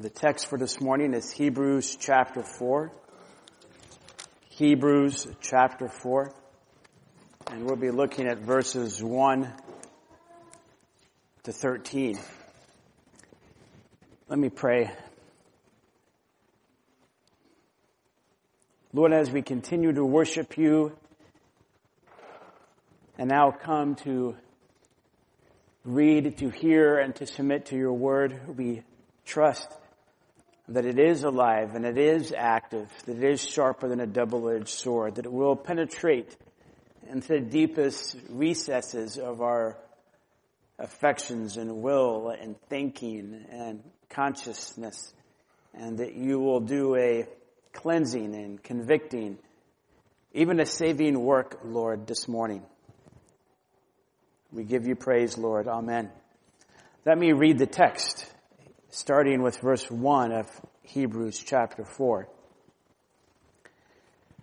The text for this morning is Hebrews chapter 4. Hebrews chapter 4. And we'll be looking at verses 1 to 13. Let me pray. Lord, as we continue to worship you and now come to read, to hear, and to submit to your word, we trust that it is alive and it is active, that it is sharper than a double-edged sword, that it will penetrate into the deepest recesses of our affections and will and thinking and consciousness, and that you will do a cleansing and convicting, even a saving work, Lord, this morning. We give you praise, Lord. Amen. Let me read the text, starting with verse 1 of Hebrews chapter 4.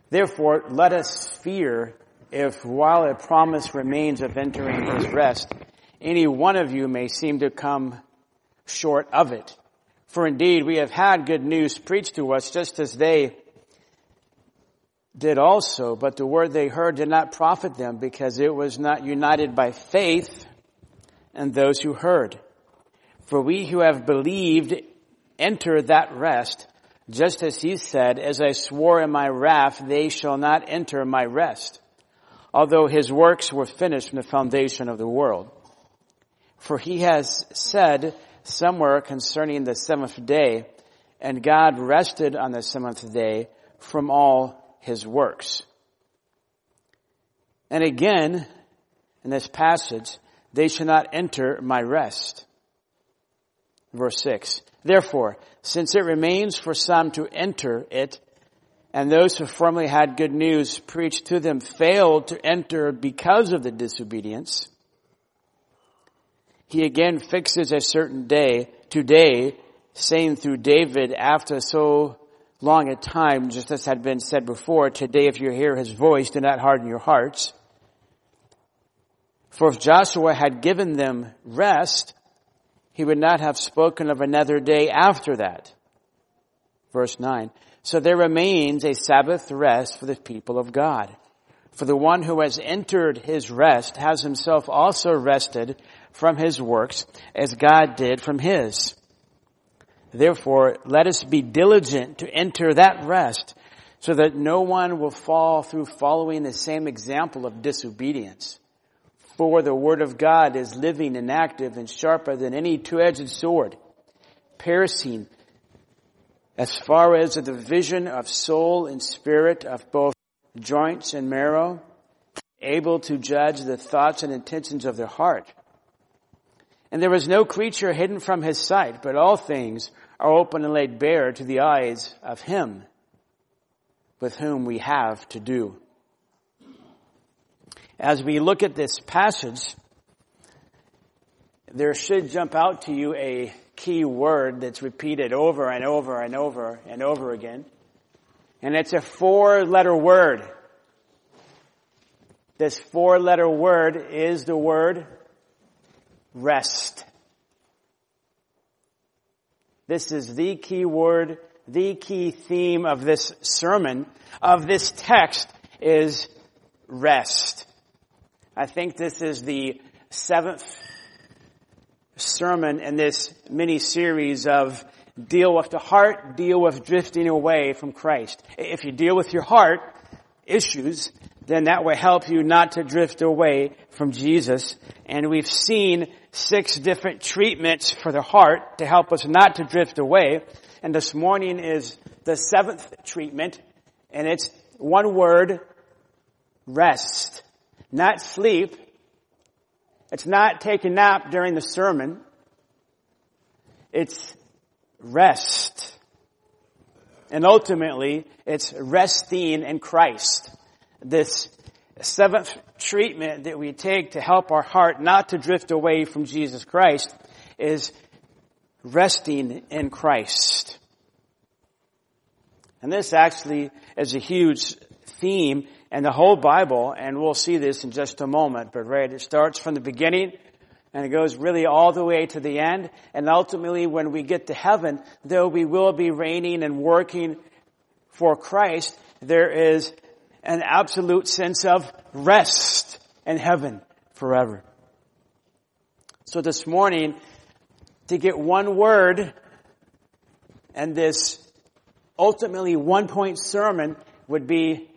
Therefore, let us fear if while a promise remains of entering his rest, any one of you may seem to come short of it. For indeed, we have had good news preached to us just as they did also, but the word they heard did not profit them because it was not united by faith and those who heard. For we who have believed enter that rest, just as he said, as I swore in my wrath, they shall not enter my rest, although his works were finished from the foundation of the world. For he has said somewhere concerning the seventh day, and God rested on the seventh day from all his works. And again, in this passage, they shall not enter my rest. Verse 6. Therefore, since it remains for some to enter it, and those who formerly had good news preached to them failed to enter because of the disobedience, he again fixes a certain day, today, saying through David after so long a time, just as had been said before, today if you hear his voice, do not harden your hearts. For if Joshua had given them rest, he would not have spoken of another day after that. Verse 9. So there remains a Sabbath rest for the people of God. For the one who has entered his rest has himself also rested from his works as God did from his. Therefore, let us be diligent to enter that rest so that no one will fall through following the same example of disobedience. For the word of God is living and active and sharper than any two-edged sword, piercing as far as the division of soul and spirit of both joints and marrow, able to judge the thoughts and intentions of the heart. And there was no creature hidden from his sight, but all things are open and laid bare to the eyes of him with whom we have to do. As we look at this passage, there should jump out to you a key word that's repeated over and over and over and over again. And it's a four letter word. This four letter word is the word rest. This is the key word, the key theme of this sermon, of this text is rest. I think this is the seventh sermon in this mini series of deal with the heart, deal with drifting away from Christ. If you deal with your heart issues, then that will help you not to drift away from Jesus. And we've seen six different treatments for the heart to help us not to drift away. And this morning is the seventh treatment, and it's one word, rest. Not sleep. It's not take a nap during the sermon. It's rest. And ultimately, it's resting in Christ. This seventh treatment that we take to help our heart not to drift away from Jesus Christ is resting in Christ. And this actually is a huge theme in the whole Bible, and we'll see this in just a moment. But right, it starts from the beginning And it goes really all the way to the end. And ultimately, when we get to heaven, though we will be reigning and working for Christ, there is an absolute sense of rest in heaven forever. So this morning, to get one word and this ultimately one point sermon would be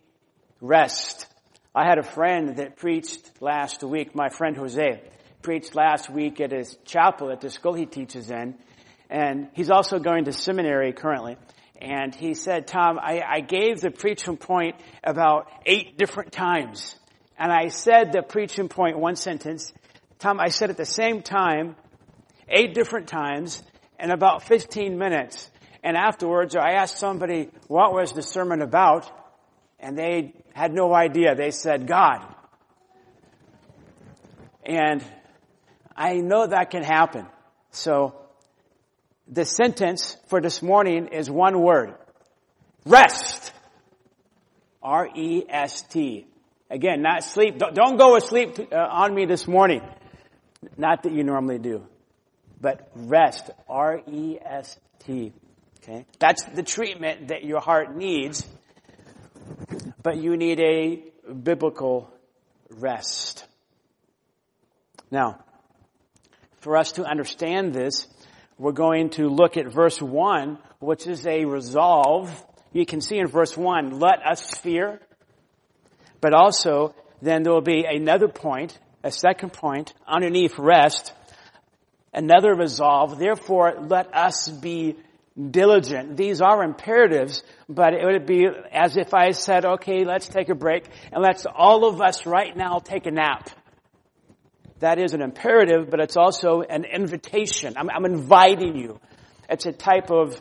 rest. I had a friend that preached last week, my friend Jose, preached last week at his chapel at the school he teaches in, and he's also going to seminary currently. And he said, Tom, I, I gave the preaching point about eight different times. And I said the preaching point one sentence. Tom, I said at the same time, eight different times, in about 15 minutes. And afterwards, I asked somebody, what was the sermon about? And they had no idea. They said, God. And I know that can happen. So, the sentence for this morning is one word. Rest. R-E-S-T. Again, not sleep. Don't go asleep uh, on me this morning. Not that you normally do. But rest. R-E-S-T. Okay? That's the treatment that your heart needs. But you need a biblical rest. Now, for us to understand this, we're going to look at verse 1, which is a resolve. You can see in verse 1, let us fear. But also, then there will be another point, a second point, underneath rest, another resolve. Therefore, let us be diligent. These are imperatives, but it would be as if I said, okay, let's take a break and let's all of us right now take a nap. That is an imperative, but it's also an invitation. I'm, I'm inviting you. It's a type of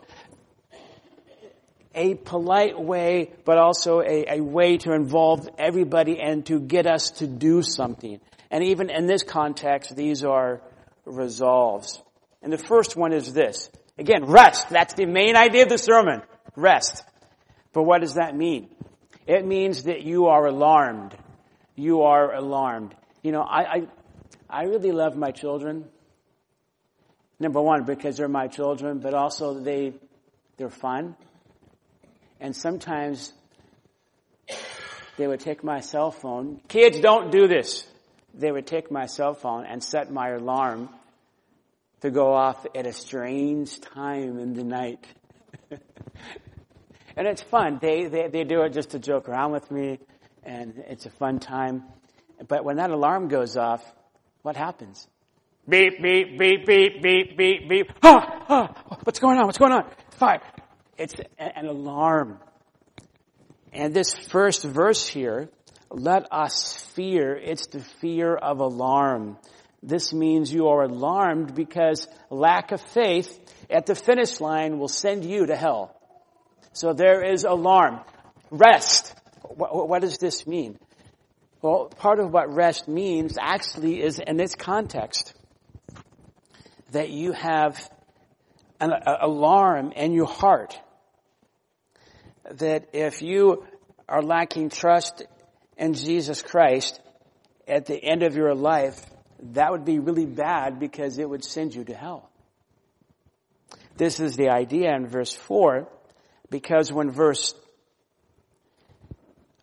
a polite way, but also a, a way to involve everybody and to get us to do something. And even in this context, these are resolves. And the first one is this. Again, rest. That's the main idea of the sermon. Rest. But what does that mean? It means that you are alarmed. You are alarmed. You know, I, I, I really love my children. Number one, because they're my children, but also they, they're fun. And sometimes they would take my cell phone. Kids don't do this. They would take my cell phone and set my alarm to go off at a strange time in the night. and it's fun. They, they, they do it just to joke around with me, and it's a fun time. But when that alarm goes off, what happens? Beep, beep, beep, beep, beep, beep, beep. Ah, ah, what's going on? What's going on? Fire. It's an alarm. And this first verse here, let us fear, it's the fear of alarm. This means you are alarmed because lack of faith at the finish line will send you to hell. So there is alarm. Rest. What, what does this mean? Well, part of what rest means actually is in this context that you have an alarm in your heart that if you are lacking trust in Jesus Christ at the end of your life, that would be really bad because it would send you to hell. This is the idea in verse 4 because when verse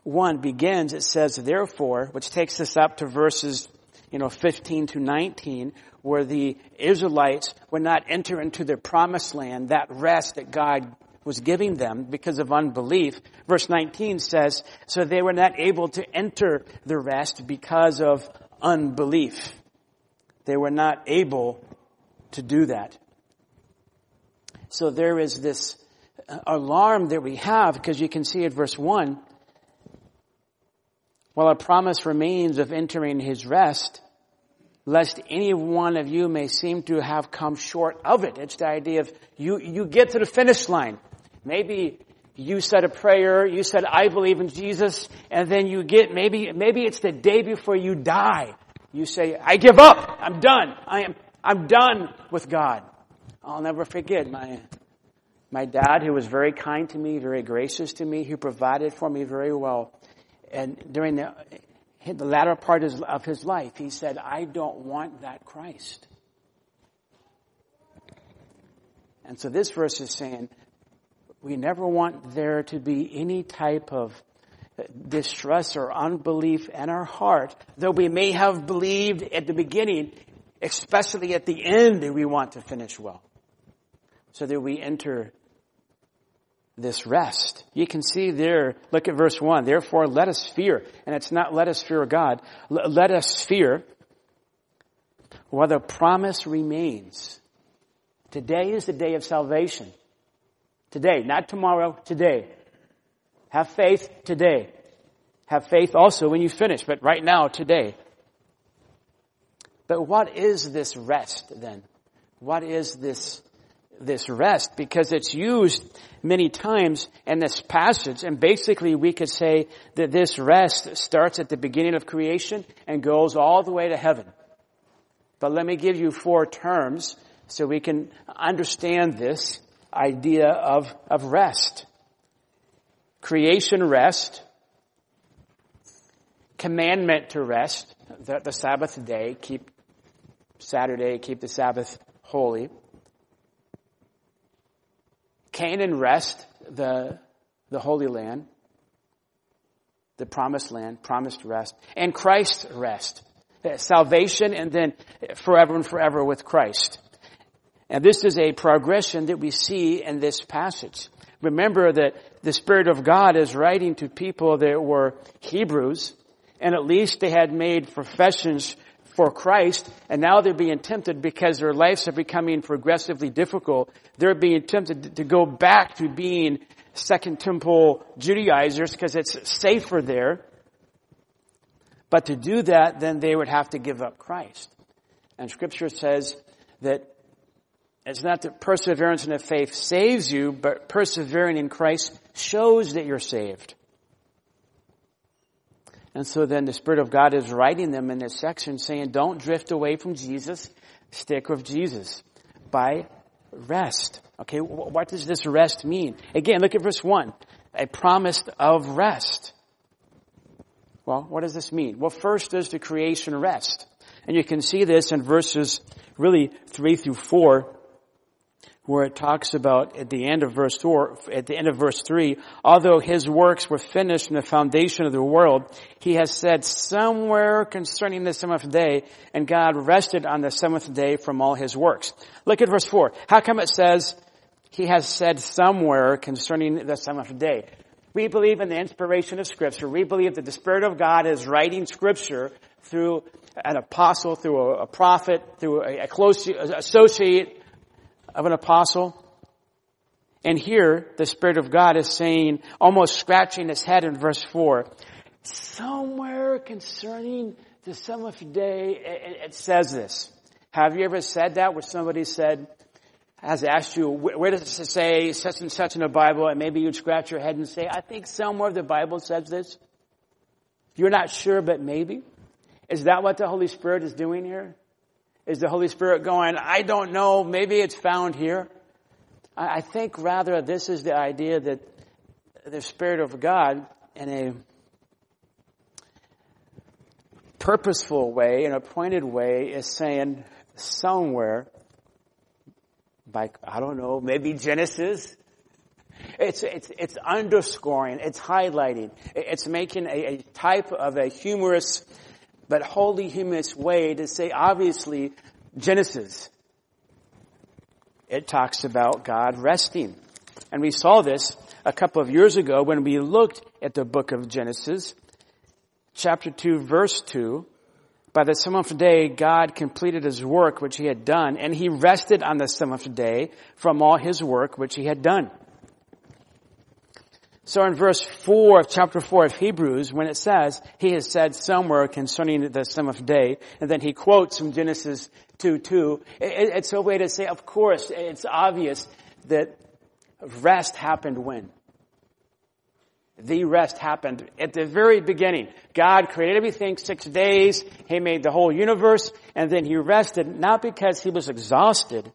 1 begins, it says, therefore, which takes us up to verses, you know, 15 to 19, where the Israelites would not enter into their promised land, that rest that God was giving them because of unbelief. Verse 19 says, so they were not able to enter the rest because of unbelief. They were not able to do that. So there is this alarm that we have because you can see at verse 1, while a promise remains of entering his rest, lest any one of you may seem to have come short of it. It's the idea of you, you get to the finish line. Maybe you said a prayer, you said, I believe in Jesus, and then you get, maybe, maybe it's the day before you die. You say, I give up. I'm done. I am, I'm done with God. I'll never forget my, my dad who was very kind to me, very gracious to me, who provided for me very well. And during the, the latter part of his life, he said, I don't want that Christ. And so this verse is saying, we never want there to be any type of distrust or unbelief in our heart, though we may have believed at the beginning, especially at the end, that we want to finish well. So that we enter this rest. You can see there, look at verse 1. Therefore, let us fear. And it's not let us fear God. Let us fear while the promise remains. Today is the day of salvation. Today, not tomorrow, today. Have faith today. Have faith also when you finish, but right now, today. But what is this rest then? What is this, this rest? Because it's used many times in this passage, and basically we could say that this rest starts at the beginning of creation and goes all the way to heaven. But let me give you four terms so we can understand this idea of, of rest. Creation rest, commandment to rest, the, the Sabbath day, keep Saturday, keep the Sabbath holy. Canaan rest, the, the Holy Land, the promised land, promised rest, and Christ rest. Uh, salvation and then forever and forever with Christ. And this is a progression that we see in this passage. Remember that the Spirit of God is writing to people that were Hebrews, and at least they had made professions for Christ, and now they're being tempted because their lives are becoming progressively difficult. They're being tempted to go back to being Second Temple Judaizers because it's safer there. But to do that, then they would have to give up Christ. And scripture says that it's not that perseverance in the faith saves you, but persevering in Christ shows that you're saved. And so then the Spirit of God is writing them in this section saying, don't drift away from Jesus, stick with Jesus by rest. Okay, what does this rest mean? Again, look at verse 1. A promise of rest. Well, what does this mean? Well, first there's the creation rest. And you can see this in verses really 3 through 4 where it talks about at the end of verse four, at the end of verse three, although his works were finished in the foundation of the world, he has said somewhere concerning the seventh day, and God rested on the seventh day from all his works. Look at verse four. How come it says he has said somewhere concerning the seventh day? We believe in the inspiration of scripture. We believe that the Spirit of God is writing scripture through an apostle, through a, prophet, through a close associate of an apostle. And here, the Spirit of God is saying, almost scratching his head in verse 4, somewhere concerning the seventh day, it, says this. Have you ever said that where somebody said, has asked you, where does it say such and such in the Bible? And maybe you'd scratch your head and say, I think somewhere the Bible says this. You're not sure, but maybe. Is that what the Holy Spirit is doing here? Is the Holy Spirit going, I don't know, maybe it's found here? I think rather this is the idea that the Spirit of God in a purposeful way, an appointed way, is saying somewhere, by, I don't know, maybe Genesis, it's, it's, it's underscoring, it's highlighting, it's making a, a type of a humorous but wholly humorous way to say, obviously, Genesis. It talks about God resting. And we saw this a couple of years ago when we looked at the book of Genesis, chapter 2, verse 2. By the seventh day, God completed his work which he had done, and he rested on the seventh day from all his work which he had done. So in verse 4 of chapter 4 of Hebrews, when it says, he has said somewhere concerning the seventh day, and then he quotes from Genesis 2, 2, it's a way to say, of course, it's obvious that rest happened when? The rest happened at the very beginning. God created everything six days. He made the whole universe, and then he rested, not because he was exhausted,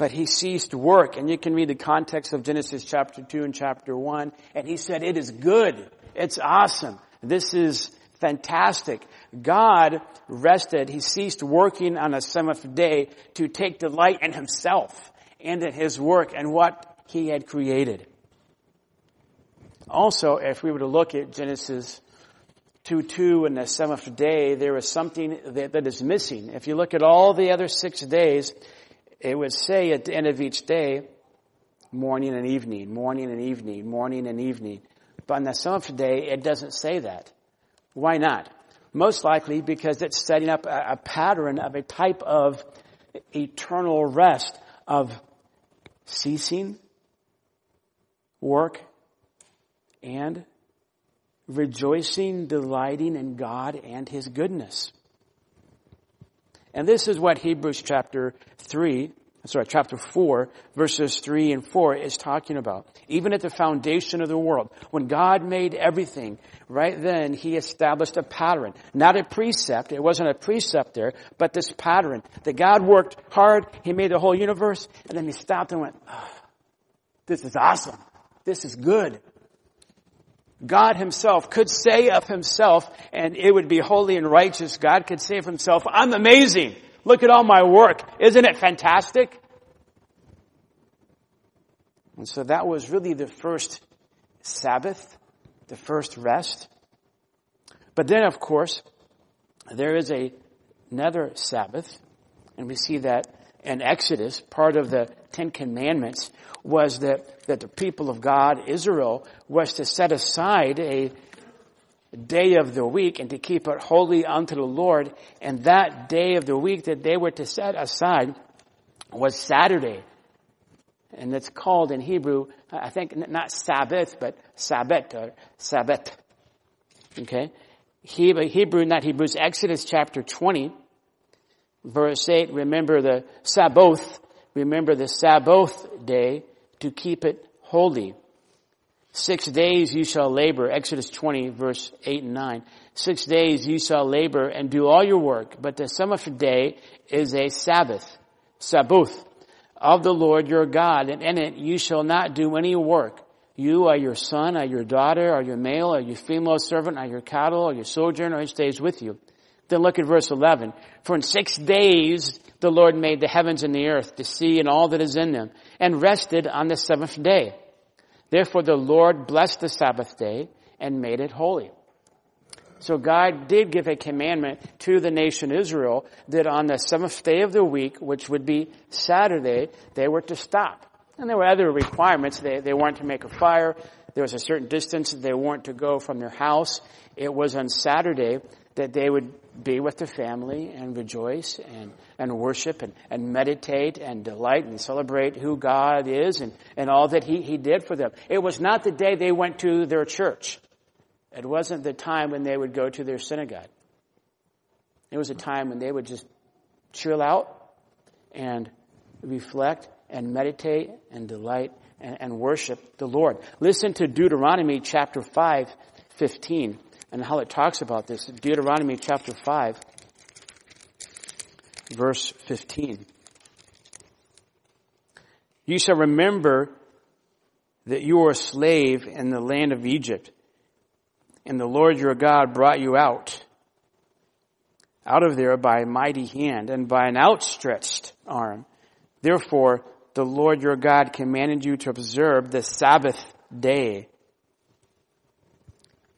but he ceased work. And you can read the context of Genesis chapter 2 and chapter 1. And he said, it is good. It's awesome. This is fantastic. God rested. He ceased working on the seventh day to take delight in himself and in his work and what he had created. Also, if we were to look at Genesis 2 2 and the seventh day, there is something that, that is missing. If you look at all the other six days, it would say at the end of each day, morning and evening, morning and evening, morning and evening. But on the seventh day, it doesn't say that. Why not? Most likely because it's setting up a, a pattern of a type of eternal rest of ceasing work and rejoicing, delighting in God and His goodness. And this is what Hebrews chapter 3, sorry, chapter 4, verses 3 and 4 is talking about. Even at the foundation of the world, when God made everything, right then He established a pattern. Not a precept, it wasn't a precept there, but this pattern. That God worked hard, He made the whole universe, and then He stopped and went, oh, this is awesome. This is good. God himself could say of himself, and it would be holy and righteous, God could say of himself, I'm amazing. Look at all my work. Isn't it fantastic? And so that was really the first Sabbath, the first rest. But then, of course, there is a, another Sabbath, and we see that in Exodus, part of the Ten Commandments, was that, that the people of God, Israel, was to set aside a day of the week and to keep it holy unto the Lord. And that day of the week that they were to set aside was Saturday. And it's called in Hebrew, I think not Sabbath, but Sabbath or Sabbath. Okay? Hebrew, Hebrew, not Hebrews, Exodus chapter 20, verse 8, remember the Sabbath, remember the Sabbath day to keep it holy. Six days you shall labor, Exodus 20 verse 8 and 9. Six days you shall labor and do all your work, but the seventh day is a Sabbath, Sabbath of the Lord your God, and in it you shall not do any work. You or your son or your daughter or your male or your female servant or your cattle or your sojourner who stays with you. Then look at verse 11. For in six days the Lord made the heavens and the earth, the sea and all that is in them, and rested on the seventh day. Therefore the Lord blessed the Sabbath day and made it holy. So God did give a commandment to the nation Israel that on the seventh day of the week, which would be Saturday, they were to stop. And there were other requirements. They, they weren't to make a fire. There was a certain distance they weren't to go from their house. It was on Saturday that they would be with the family and rejoice and, and worship and, and meditate and delight and celebrate who God is and, and all that he, he did for them. It was not the day they went to their church. It wasn't the time when they would go to their synagogue. It was a time when they would just chill out and reflect and meditate and delight and, and worship the Lord. Listen to Deuteronomy chapter 5, 15 and how it talks about this. Deuteronomy chapter 5, verse 15. You shall remember that you were a slave in the land of Egypt, and the Lord your God brought you out, out of there by a mighty hand and by an outstretched arm. Therefore, the Lord your God commanded you to observe the Sabbath day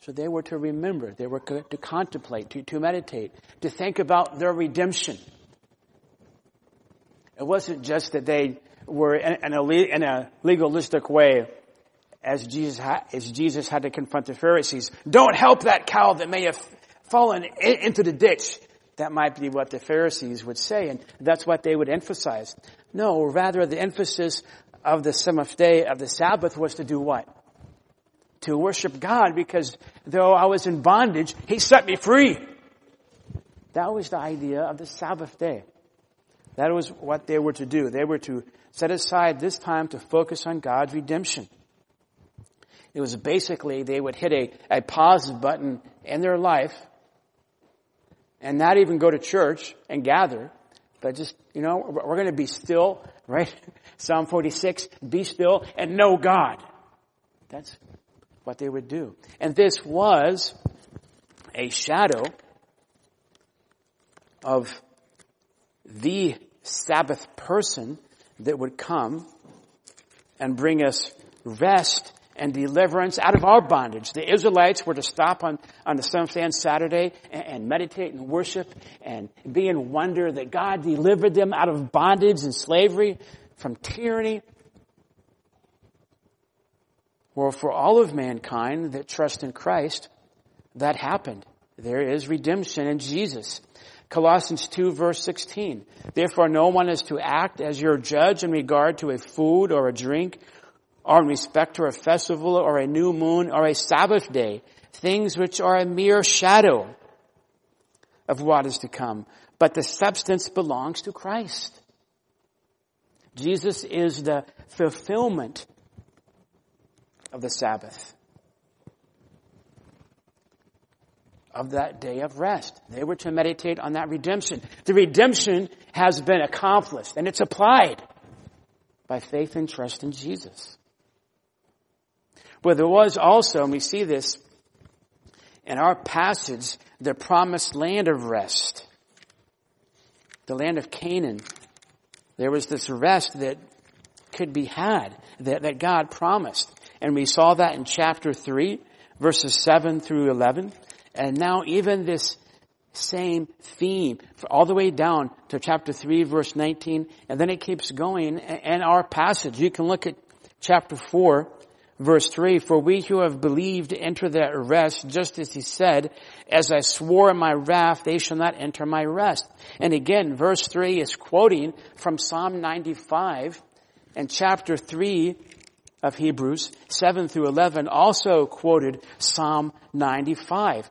so they were to remember, they were to contemplate, to, to meditate, to think about their redemption. It wasn't just that they were in, in, a, legalistic way as Jesus, as Jesus had to confront the Pharisees. Don't help that cow that may have fallen in, into the ditch. That might be what the Pharisees would say, and that's what they would emphasize. No, rather the emphasis of the seventh day of the Sabbath was to do what? To worship God because though I was in bondage, He set me free. That was the idea of the Sabbath day. That was what they were to do. They were to set aside this time to focus on God's redemption. It was basically they would hit a, a pause button in their life and not even go to church and gather, but just, you know, we're going to be still, right? Psalm 46, be still and know God. That's what they would do. And this was a shadow of the Sabbath person that would come and bring us rest and deliverance out of our bondage. The Israelites were to stop on, on the on Saturday and, and meditate and worship and be in wonder that God delivered them out of bondage and slavery from tyranny. Well, for all of mankind that trust in Christ, that happened. There is redemption in Jesus. Colossians 2 verse 16. Therefore no one is to act as your judge in regard to a food or a drink or in respect to a festival or a new moon or a Sabbath day, things which are a mere shadow of what is to come. But the substance belongs to Christ. Jesus is the fulfillment of the Sabbath. Of that day of rest. They were to meditate on that redemption. The redemption has been accomplished and it's applied by faith and trust in Jesus. But there was also, and we see this in our passage, the promised land of rest. The land of Canaan. There was this rest that could be had, that, that God promised. And we saw that in chapter 3, verses 7 through 11. And now even this same theme all the way down to chapter 3 verse 19 and then it keeps going in our passage you can look at chapter 4 Verse 3, For we who have believed enter that rest, just as he said, As I swore in my wrath, they shall not enter my rest. And again, verse 3 is quoting from Psalm 95 and chapter 3 of Hebrews, 7 through 11, also quoted Psalm 95,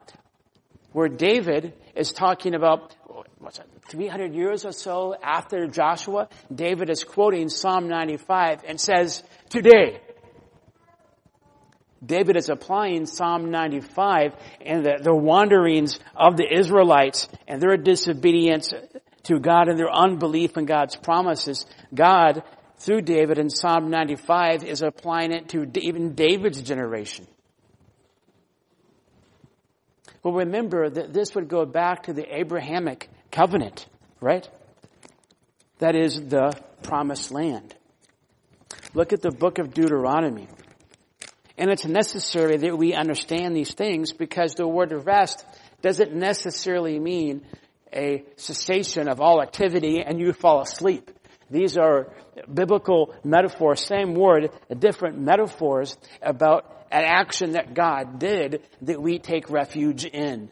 where David is talking about what's that, 300 years or so after Joshua, David is quoting Psalm 95 and says, Today, David is applying Psalm 95 and the, the wanderings of the Israelites and their disobedience to God and their unbelief in God's promises. God, through David in Psalm 95, is applying it to even David's generation. Well, remember that this would go back to the Abrahamic covenant, right? That is the promised land. Look at the book of Deuteronomy. And it's necessary that we understand these things because the word rest doesn't necessarily mean a cessation of all activity and you fall asleep. These are biblical metaphors, same word, different metaphors about an action that God did that we take refuge in.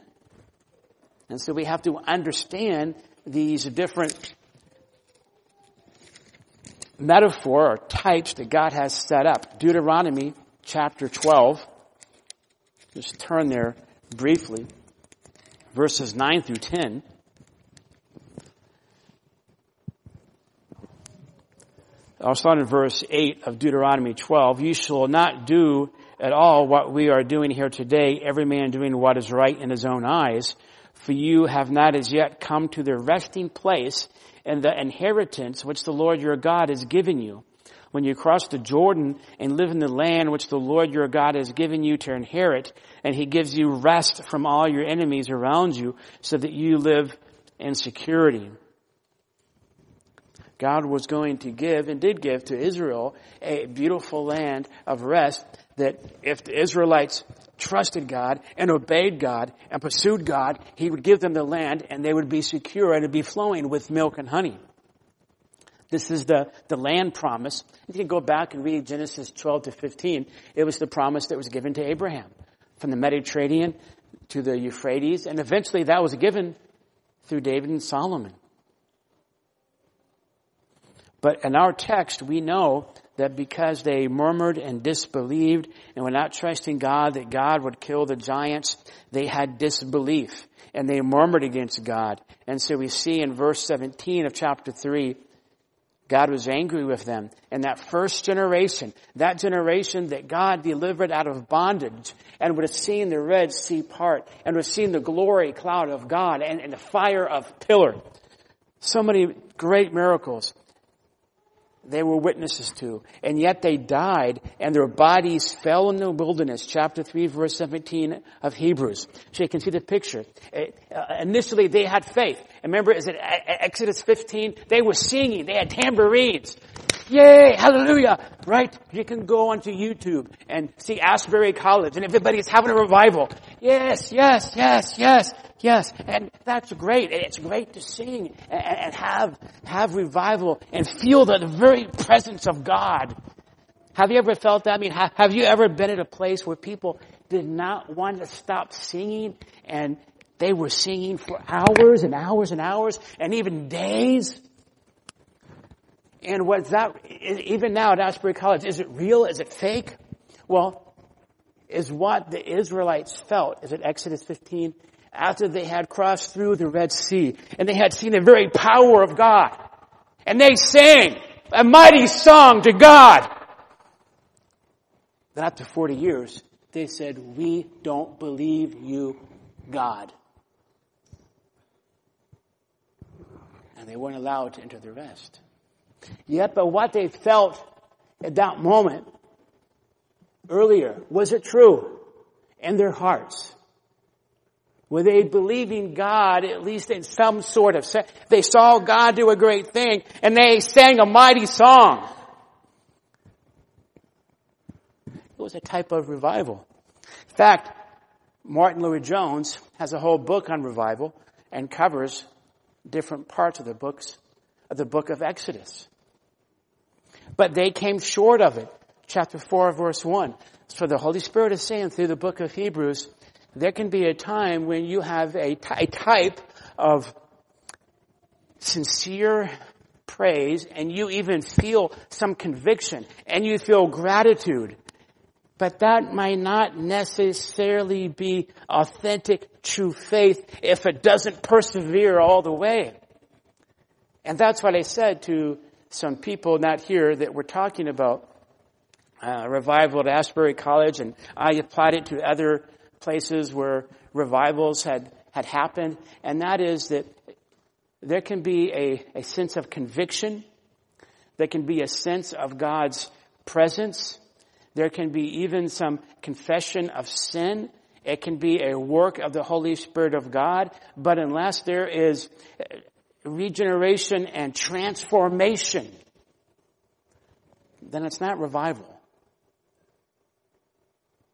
And so we have to understand these different metaphor or types that God has set up. Deuteronomy chapter 12. Just turn there briefly. Verses 9 through 10. I'll start in verse 8 of Deuteronomy 12. You shall not do at all what we are doing here today, every man doing what is right in his own eyes, for you have not as yet come to the resting place and the inheritance which the Lord your God has given you when you cross the Jordan and live in the land which the Lord your God has given you to inherit, and He gives you rest from all your enemies around you so that you live in security. God was going to give and did give to Israel a beautiful land of rest that if the Israelites trusted God and obeyed God and pursued God, He would give them the land and they would be secure and it'd be flowing with milk and honey. This is the, the land promise. If you go back and read Genesis 12 to 15. It was the promise that was given to Abraham from the Mediterranean to the Euphrates, and eventually that was given through David and Solomon. But in our text, we know that because they murmured and disbelieved and were not trusting God that God would kill the giants, they had disbelief and they murmured against God. And so we see in verse 17 of chapter 3, God was angry with them. And that first generation, that generation that God delivered out of bondage and would have seen the Red Sea part and would have seen the glory cloud of God and, and the fire of pillar. So many great miracles. They were witnesses to. And yet they died and their bodies fell in the wilderness. Chapter 3 verse 17 of Hebrews. So you can see the picture. Uh, initially they had faith. Remember, is it Exodus 15? They were singing. They had tambourines. Yay! Hallelujah! Right? You can go onto YouTube and see Asbury College and everybody's having a revival. Yes, yes, yes, yes. Yes, and that's great. It's great to sing and, have, have revival and feel the very presence of God. Have you ever felt that? I mean, have you ever been at a place where people did not want to stop singing and they were singing for hours and hours and hours and even days? And what's that, even now at Asbury College, is it real? Is it fake? Well, is what the Israelites felt. Is it Exodus 15? after they had crossed through the Red Sea and they had seen the very power of God. And they sang a mighty song to God. Then after 40 years, they said, we don't believe you, God. And they weren't allowed to enter the rest. Yet, but what they felt at that moment earlier, was it true in their hearts? Were they believing God at least in some sort of sense? They saw God do a great thing and they sang a mighty song. It was a type of revival. In fact, Martyn Lloyd-Jones has a whole book on revival and covers different parts of the books of the book of Exodus. But they came short of it. Chapter 4 verse 1. So the Holy Spirit is saying through the book of Hebrews, there can be a time when you have a, t- a type of sincere praise and you even feel some conviction and you feel gratitude. But that might not necessarily be authentic, true faith if it doesn't persevere all the way. And that's what I said to some people not here that we're talking about uh, revival at Asbury College, and I applied it to other places where revivals had, had happened, and that is that there can be a, a sense of conviction. There can be a sense of God's presence. There can be even some confession of sin. It can be a work of the Holy Spirit of God. But unless there is regeneration and transformation, then it's not revival.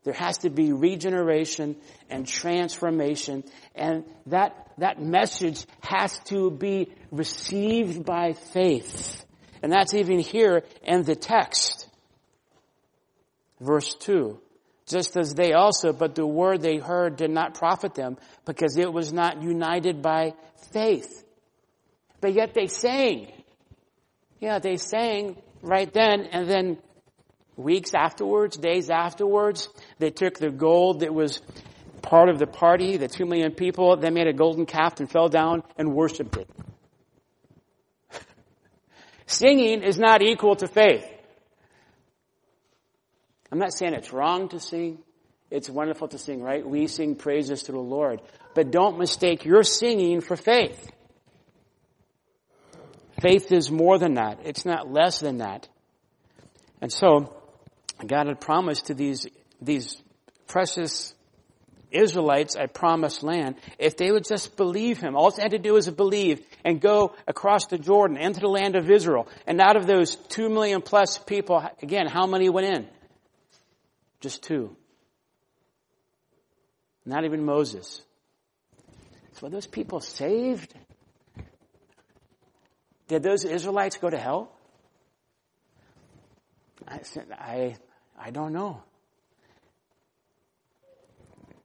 There has to be regeneration and transformation and that, that message has to be received by faith. And that's even here in the text. Verse 2. Just as they also, but the word they heard did not profit them because it was not united by faith. But yet they sang. Yeah, they sang right then and then Weeks afterwards, days afterwards, they took the gold that was part of the party, the two million people, they made a golden calf and fell down and worshiped it. Singing is not equal to faith. I'm not saying it's wrong to sing. It's wonderful to sing, right? We sing praises to the Lord. But don't mistake your singing for faith. Faith is more than that. It's not less than that. And so, God had promised to these, these precious Israelites a promised land if they would just believe Him. All they had to do was believe and go across the Jordan into the land of Israel. And out of those two million plus people, again, how many went in? Just two. Not even Moses. So those people saved? Did those Israelites go to hell? I, I, I don't know.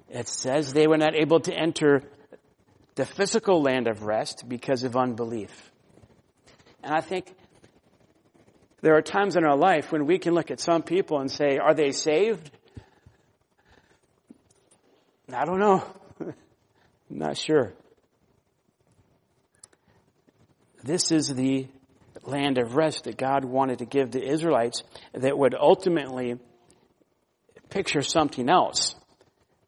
It says they were not able to enter the physical land of rest because of unbelief. And I think there are times in our life when we can look at some people and say, are they saved? I don't know. I'm not sure. This is the land of rest that God wanted to give the Israelites that would ultimately picture something else.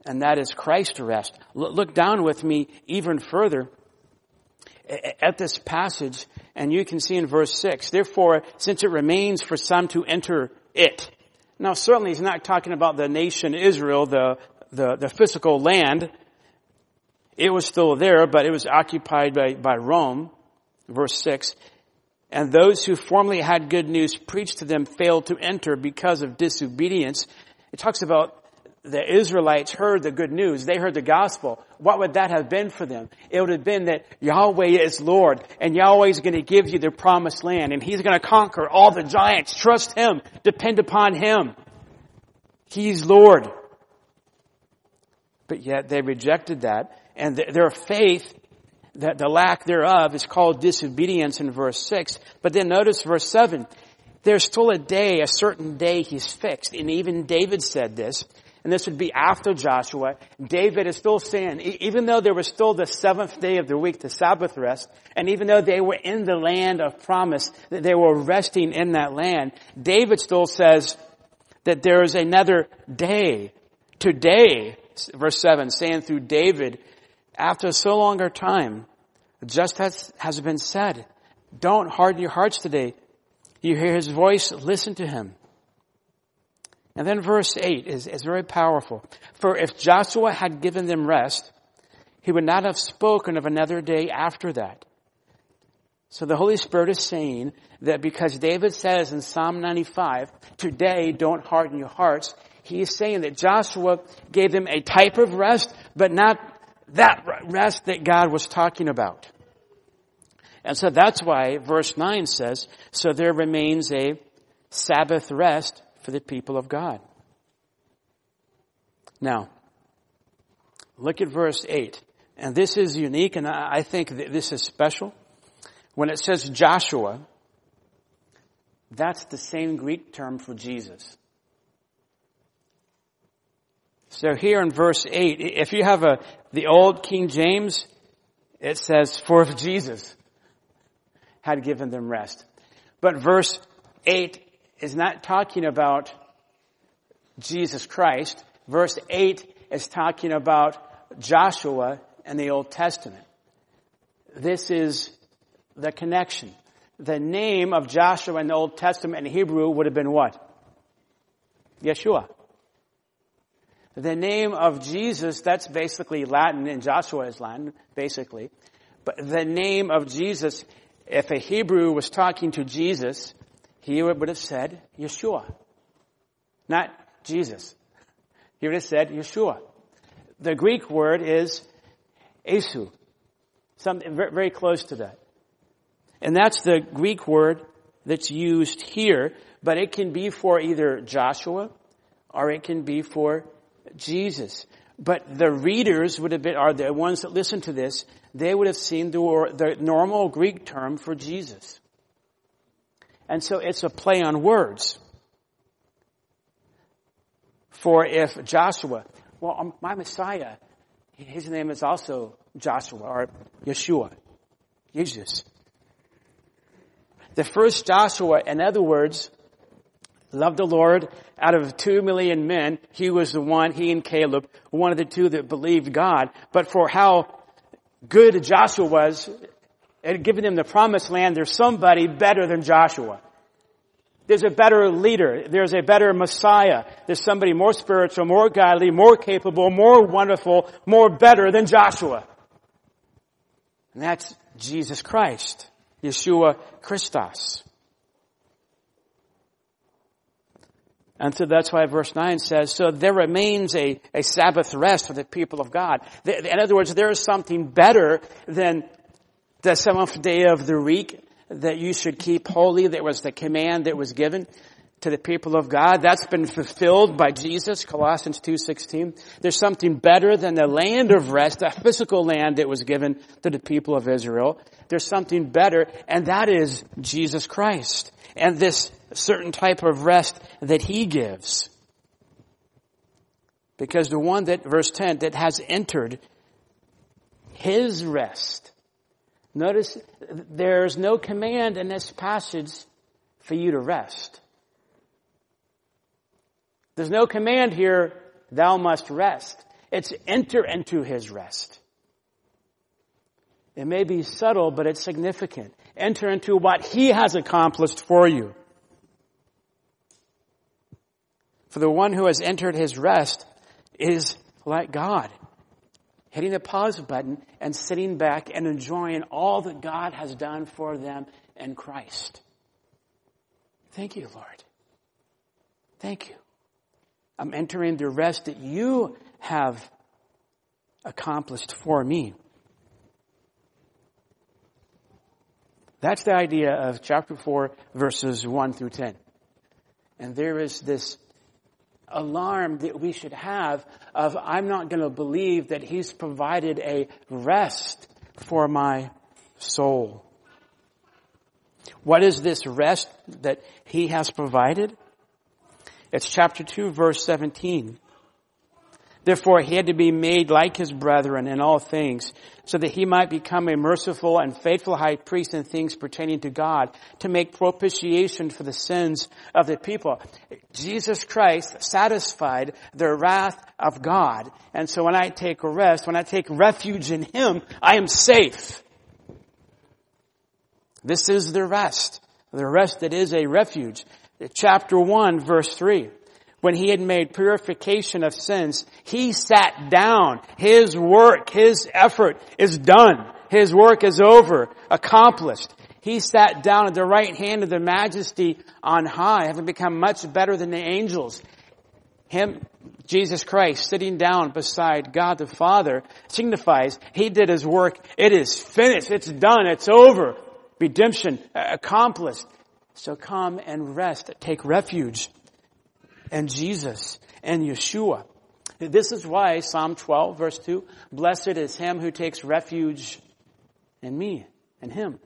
And that is Christ's rest. Look down with me even further at this passage And you can see in verse 6, therefore, since it remains for some to enter it. Now certainly he's not talking about the nation Israel, the, the, the physical land. It was still there, but it was occupied by, by Rome. Verse 6. And those who formerly had good news preached to them failed to enter because of disobedience. It talks about the Israelites heard the good news. They heard the gospel. What would that have been for them? It would have been that Yahweh is Lord and Yahweh is going to give you the promised land and He's going to conquer all the giants. Trust Him. Depend upon Him. He's Lord. But yet they rejected that and their faith, that the lack thereof is called disobedience in verse 6. But then notice verse 7. There's still a day, a certain day He's fixed. And even David said this and this would be after Joshua, David is still saying, even though there was still the seventh day of the week, the Sabbath rest, and even though they were in the land of promise, that they were resting in that land, David still says that there is another day, today, verse 7, saying through David, after so long a time, just as has been said, don't harden your hearts today. You hear his voice, listen to him. And then verse 8 is, is very powerful. For if Joshua had given them rest, he would not have spoken of another day after that. So the Holy Spirit is saying that because David says in Psalm 95, today don't harden your hearts, he is saying that Joshua gave them a type of rest, but not that rest that God was talking about. And so that's why verse 9 says, so there remains a Sabbath rest for the people of God. Now, look at verse 8. And this is unique and I think this is special. When it says Joshua, that's the same Greek term for Jesus. So here in verse 8, if you have a, the old King James, it says, for if Jesus had given them rest. But verse 8 is not talking about Jesus Christ. Verse 8 is talking about Joshua and the Old Testament. This is the connection. The name of Joshua in the Old Testament in Hebrew would have been what? Yeshua. The name of Jesus, that's basically Latin, and Joshua is Latin, basically. But the name of Jesus, if a Hebrew was talking to Jesus, he would have said Yeshua, not Jesus. He would have said Yeshua. The Greek word is Esu, something very close to that. And that's the Greek word that's used here, but it can be for either Joshua or it can be for Jesus. But the readers would have been, are the ones that listen to this, they would have seen the, the normal Greek term for Jesus. And so it's a play on words. For if Joshua, well, um, my Messiah, his name is also Joshua or Yeshua, Jesus. The first Joshua, in other words, loved the Lord. Out of two million men, he was the one, he and Caleb, one of the two that believed God. But for how good Joshua was, and giving them the promised land, there's somebody better than Joshua. There's a better leader. There's a better Messiah. There's somebody more spiritual, more godly, more capable, more wonderful, more better than Joshua. And that's Jesus Christ. Yeshua Christos. And so that's why verse 9 says, so there remains a, a Sabbath rest for the people of God. In other words, there is something better than the seventh day of the week that you should keep holy. That was the command that was given to the people of God. That's been fulfilled by Jesus, Colossians 2.16. There's something better than the land of rest, the physical land that was given to the people of Israel. There's something better, and that is Jesus Christ. And this certain type of rest that He gives. Because the one that, verse 10, that has entered His rest Notice there's no command in this passage for you to rest. There's no command here, thou must rest. It's enter into his rest. It may be subtle, but it's significant. enter into what He has accomplished for you. For the one who has entered His rest is like God, hitting the pause button and sitting back and enjoying all that God has done for them in Christ. Thank you, Lord. Thank you. I'm entering the rest that you have accomplished for me. That's the idea of chapter 4 verses 1 through 10. And there is this alarm that we should have of I'm not going to believe that he's provided a rest for my soul. What is this rest that he has provided? It's chapter 2 verse 17. Therefore he had to be made like his brethren in all things, so that he might become a merciful and faithful high priest in things pertaining to God, to make propitiation for the sins of the people. Jesus Christ satisfied the wrath of God. And so when I take rest, when I take refuge in him, I am safe. This is the rest. The rest that is a refuge. Chapter 1 verse 3 when he had made purification of sins, he sat down. His work, his effort is done. His work is over, accomplished. He sat down at the right hand of the majesty on high, having become much better than the angels. Him, Jesus Christ, sitting down beside God the Father signifies he did his work. It is finished. It's done. It's over. Redemption accomplished. So come and rest. Take refuge and Jesus and Yeshua. This is why Psalm 12 verse 2, blessed is him who takes refuge in me and him.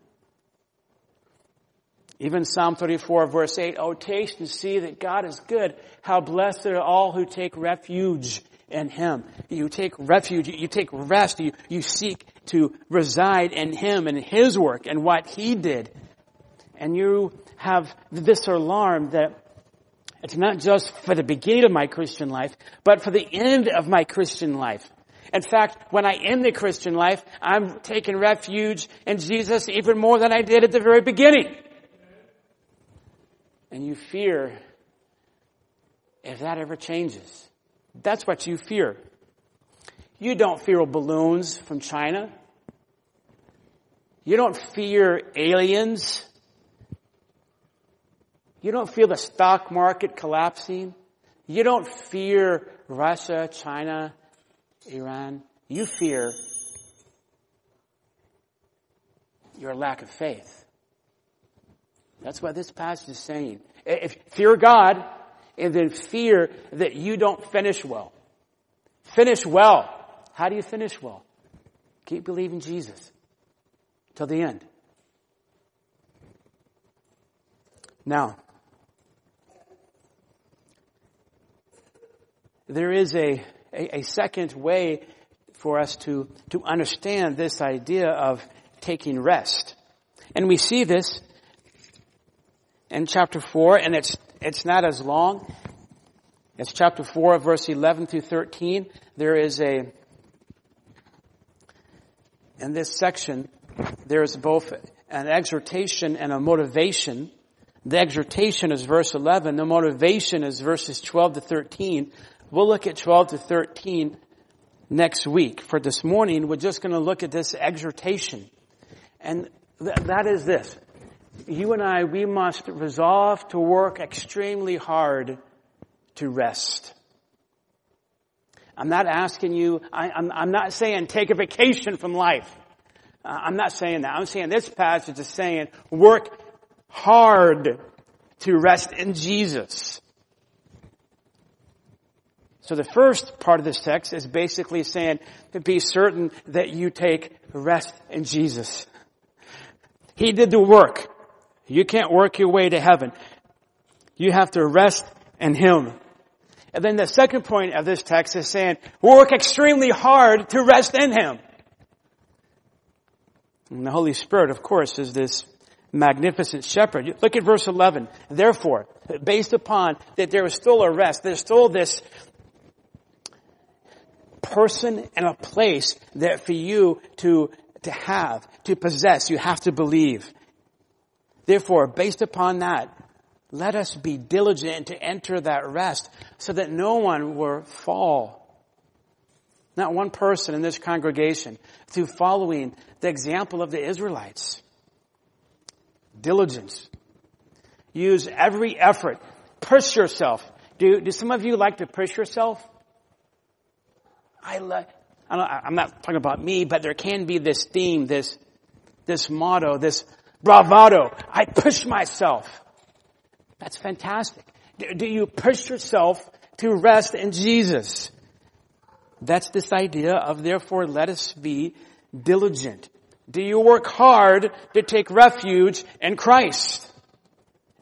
Even Psalm 34 verse 8, oh taste and see that God is good. How blessed are all who take refuge in Him. You take refuge, you take rest, you, you seek to reside in Him and His work and what He did. And you have this alarm that it's not just for the beginning of my Christian life, but for the end of my Christian life. In fact, when I end the Christian life, I'm taking refuge in Jesus even more than I did at the very beginning. And you fear if that ever changes. That's what you fear. You don't fear balloons from China. You don't fear aliens you don't feel the stock market collapsing. You don't fear Russia, China, Iran. You fear your lack of faith. That's what this passage is saying. If fear God, and then fear that you don't finish well. Finish well. How do you finish well? Keep believing Jesus till the end. Now, there is a, a, a second way for us to, to understand this idea of taking rest. And we see this in chapter 4, and it's, it's not as long. It's chapter 4, verse 11 through 13. There is a, in this section, there is both an exhortation and a motivation. The exhortation is verse 11. The motivation is verses 12 to 13. We'll look at 12 to 13 next week. For this morning, we're just going to look at this exhortation. And th- that is this. You and I, we must resolve to work extremely hard to rest. I'm not asking you, I, am not saying take a vacation from life. Uh, I'm not saying that. I'm saying this passage is saying work hard to rest in Jesus. So the first part of this text is basically saying to be certain that you take rest in Jesus. He did the work. You can't work your way to heaven. You have to rest in Him. And then the second point of this text is saying, work extremely hard to rest in Him. And the Holy Spirit, of course, is this magnificent shepherd. Look at verse 11. Therefore, based upon that there is still a rest, there's still this, person and a place that for you to, to have, to possess, you have to believe Therefore, based upon that, let us be diligent to enter that rest so that no one will fall. Not one person in this congregation through following the example of the Israelites. Diligence. Use every effort. Push yourself. Do, do some of you like to push yourself? I like, I'm not talking about me, but there can be this theme, this, this motto, this bravado. I push myself. That's fantastic. Do you push yourself to rest in Jesus? That's this idea of therefore let us be diligent. Do you work hard to take refuge in Christ?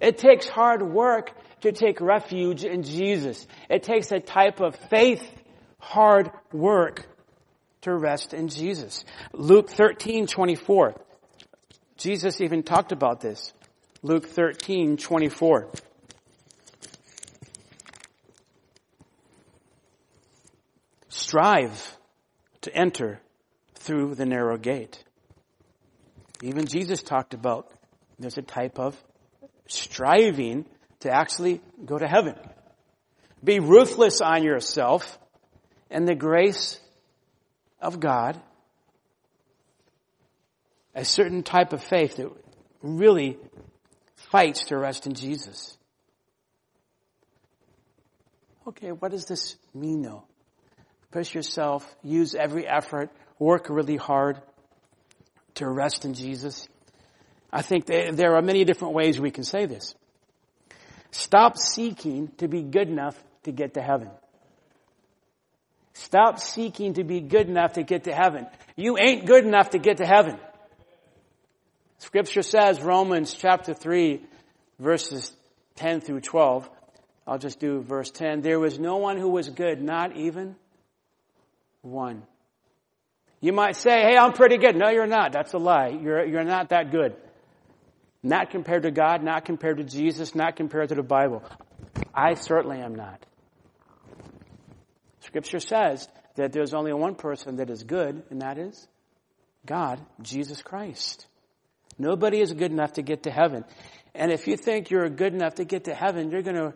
It takes hard work to take refuge in Jesus. It takes a type of faith, hard work to rest in Jesus. Luke 13, 24. Jesus even talked about this. Luke 13, 24. Strive to enter through the narrow gate. Even Jesus talked about there's a type of striving to actually go to heaven. Be ruthless on yourself and the grace of God. A certain type of faith that really fights to rest in Jesus. Okay, what does this mean though? Push yourself, use every effort, work really hard to rest in Jesus. I think there are many different ways we can say this. Stop seeking to be good enough to get to heaven. Stop seeking to be good enough to get to heaven. You ain't good enough to get to heaven. Scripture says, Romans chapter 3, verses 10 through 12. I'll just do verse 10. There was no one who was good, not even one. You might say, hey, I'm pretty good. No, you're not. That's a lie. You're, you're not that good. Not compared to God, not compared to Jesus, not compared to the Bible. I certainly am not. Scripture says that there's only one person that is good, and that is God, Jesus Christ. Nobody is good enough to get to heaven. And if you think you're good enough to get to heaven, you're going to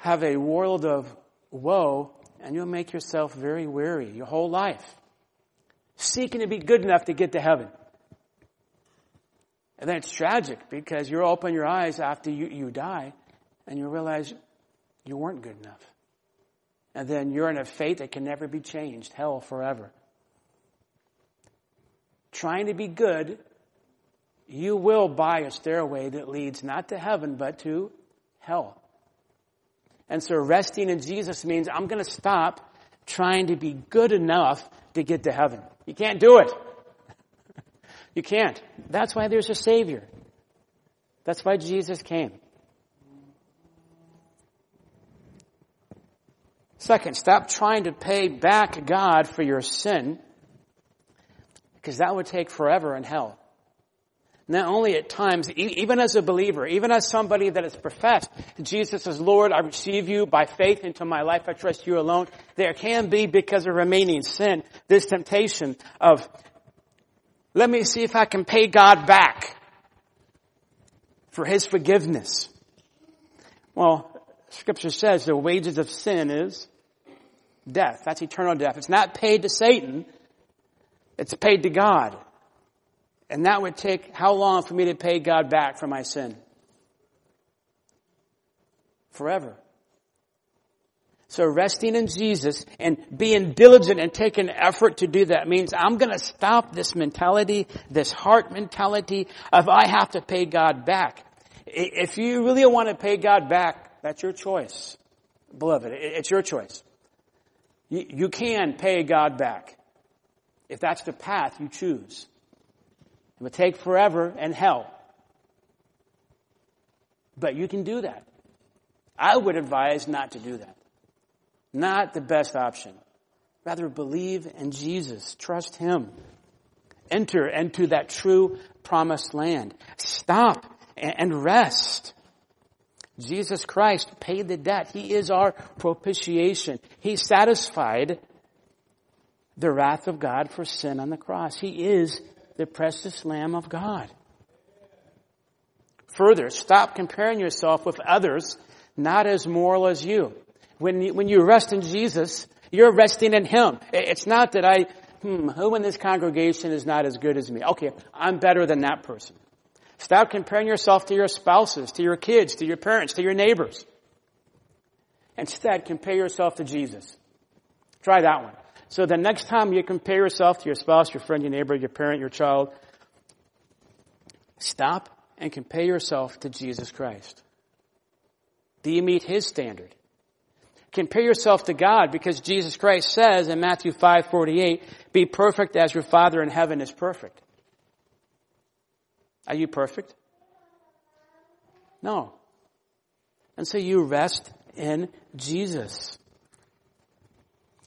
have a world of woe and you'll make yourself very weary your whole life. Seeking to be good enough to get to heaven. And then it's tragic because you'll open your eyes after you, you die and you realize you weren't good enough. And then you're in a fate that can never be changed, hell forever. Trying to be good you will buy a stairway that leads not to heaven, but to hell. And so resting in Jesus means I'm going to stop trying to be good enough to get to heaven. You can't do it. you can't. That's why there's a Savior. That's why Jesus came. Second, stop trying to pay back God for your sin, because that would take forever in hell not only at times, even as a believer, even as somebody that has professed Jesus as Lord, I receive you by faith into my life, I trust you alone, there can be, because of remaining sin, this temptation of, let me see if I can pay God back for His forgiveness. Well, scripture says the wages of sin is death. That's eternal death. It's not paid to Satan. It's paid to God. And that would take how long for me to pay God back for my sin? Forever. So resting in Jesus and being diligent and taking effort to do that means I'm to stop this mentality, this heart mentality of I have to pay God back. If you really want to pay God back, that's your choice. Beloved, it's your choice. You can pay God back if that's the path you choose. It would take forever and hell. But you can do that. I would advise not to do that. Not the best option. Rather believe in Jesus. Trust Him. Enter into that true promised land. Stop and rest. Jesus Christ paid the debt. He is our propitiation. He satisfied the wrath of God for sin on the cross. He is the precious Lamb of God. Further, stop comparing yourself with others not as moral as you. When you, when you rest in Jesus, you're resting in Him. It's not that I, hmm, who in this congregation is not as good as me? Okay, I'm better than that person. Stop comparing yourself to your spouses, to your kids, to your parents, to your neighbors. Instead, compare yourself to Jesus. Try that one. So the next time you compare yourself to your spouse, your friend, your neighbor, your parent, your child, stop and compare yourself to Jesus Christ. Do you meet His standard? Compare yourself to God because Jesus Christ says in Matthew 5:48, "Be perfect as your Father in heaven is perfect." Are you perfect? No. And so you rest in Jesus.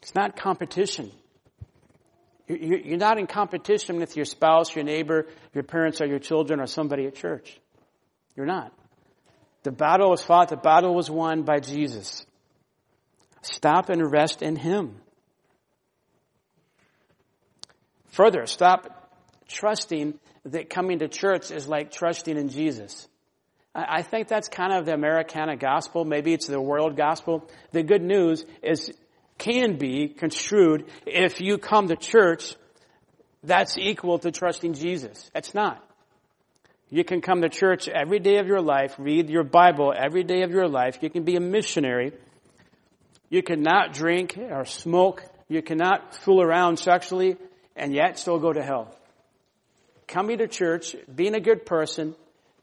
It's not competition. You're not in competition with your spouse, your neighbor, your parents, or your children, or somebody at church. You're not. The battle was fought, the battle was won by Jesus. Stop and rest in Him. Further, stop trusting that coming to church is like trusting in Jesus. I think that's kind of the Americana gospel. Maybe it's the world gospel. The good news is, can be construed if you come to church, that's equal to trusting Jesus. It's not. You can come to church every day of your life, read your Bible every day of your life. You can be a missionary. You cannot drink or smoke. You cannot fool around sexually and yet still go to hell. Coming to church, being a good person,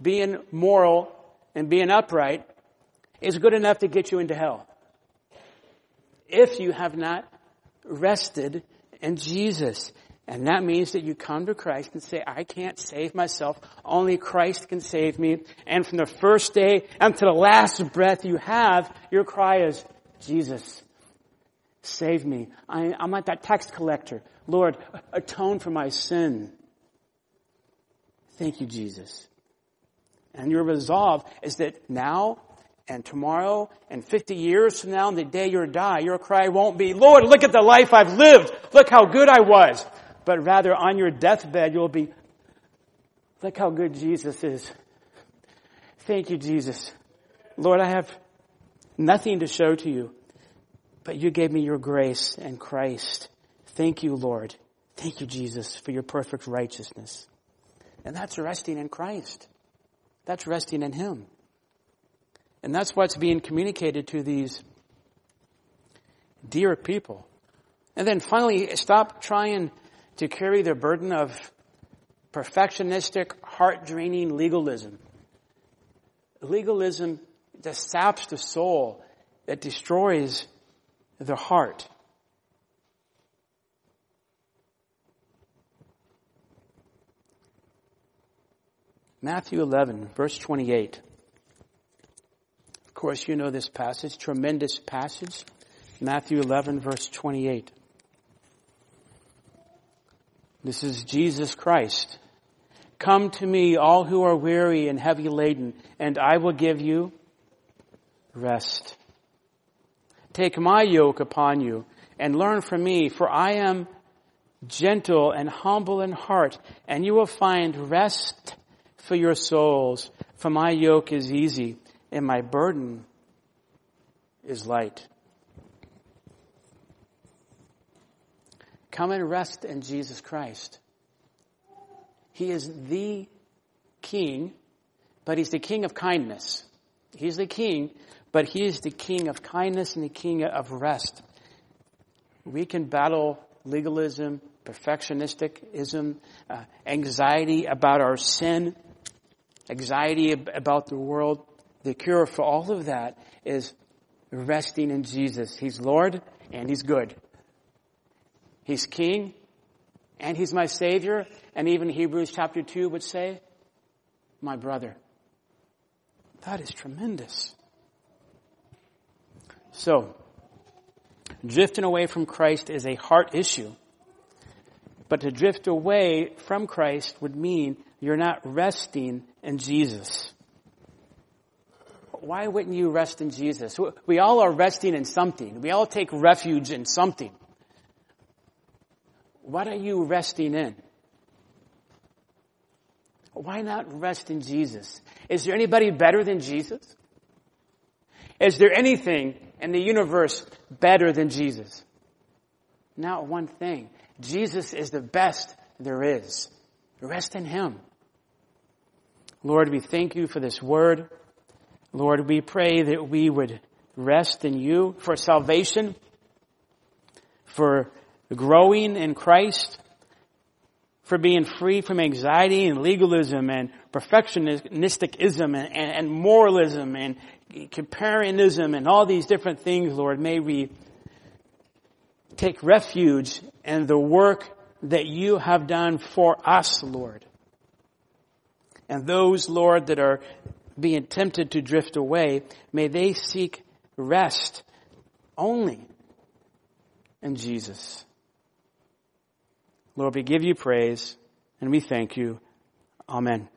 being moral, and being upright is good enough to get you into hell. If you have not rested in Jesus. And that means that you come to Christ and say, I can't save myself. Only Christ can save me. And from the first day until the last breath you have, your cry is, Jesus, save me. I, am like that tax collector. Lord, atone for my sin. Thank you, Jesus. And your resolve is that now and tomorrow and 50 years from now and the day you die, your cry won't be, Lord, look at the life I've lived. Look how good I was but rather on your deathbed you'll be, look how good Jesus is. Thank you, Jesus. Lord, I have nothing to show to you, but you gave me your grace and Christ. Thank you, Lord. Thank you, Jesus, for your perfect righteousness. And that's resting in Christ. That's resting in Him. And that's what's being communicated to these dear people. And then finally, stop trying to carry the burden of perfectionistic, heart draining legalism. Legalism that saps the soul, that destroys the heart. Matthew 11, verse 28. Of course, you know this passage, tremendous passage. Matthew 11, verse 28. This is Jesus Christ. Come to me, all who are weary and heavy laden, and I will give you rest. Take my yoke upon you and learn from me, for I am gentle and humble in heart, and you will find rest for your souls. For my yoke is easy and my burden is light. Come and rest in Jesus Christ. He is the King, but He's the King of kindness. He's the King, but He is the King of kindness and the King of rest. We can battle legalism, perfectionisticism, uh, anxiety about our sin, anxiety about the world. The cure for all of that is resting in Jesus. He's Lord and He's good. He's king and he's my savior. And even Hebrews chapter 2 would say, my brother. That is tremendous. So, drifting away from Christ is a heart issue. But to drift away from Christ would mean you're not resting in Jesus. Why wouldn't you rest in Jesus? We all are resting in something. We all take refuge in something. What are you resting in? Why not rest in Jesus? Is there anybody better than Jesus? Is there anything in the universe better than Jesus? Not one thing. Jesus is the best there is. Rest in Him. Lord, we thank you for this word. Lord, we pray that we would rest in you for salvation, for growing in Christ, for being free from anxiety and legalism and perfectionisticism and, and, and moralism and comparisons and all these different things, Lord. May we take refuge in the work that you have done for us, Lord. And those, Lord, that are being tempted to drift away, may they seek rest only in Jesus. Lord, we give you praise and we thank you. Amen.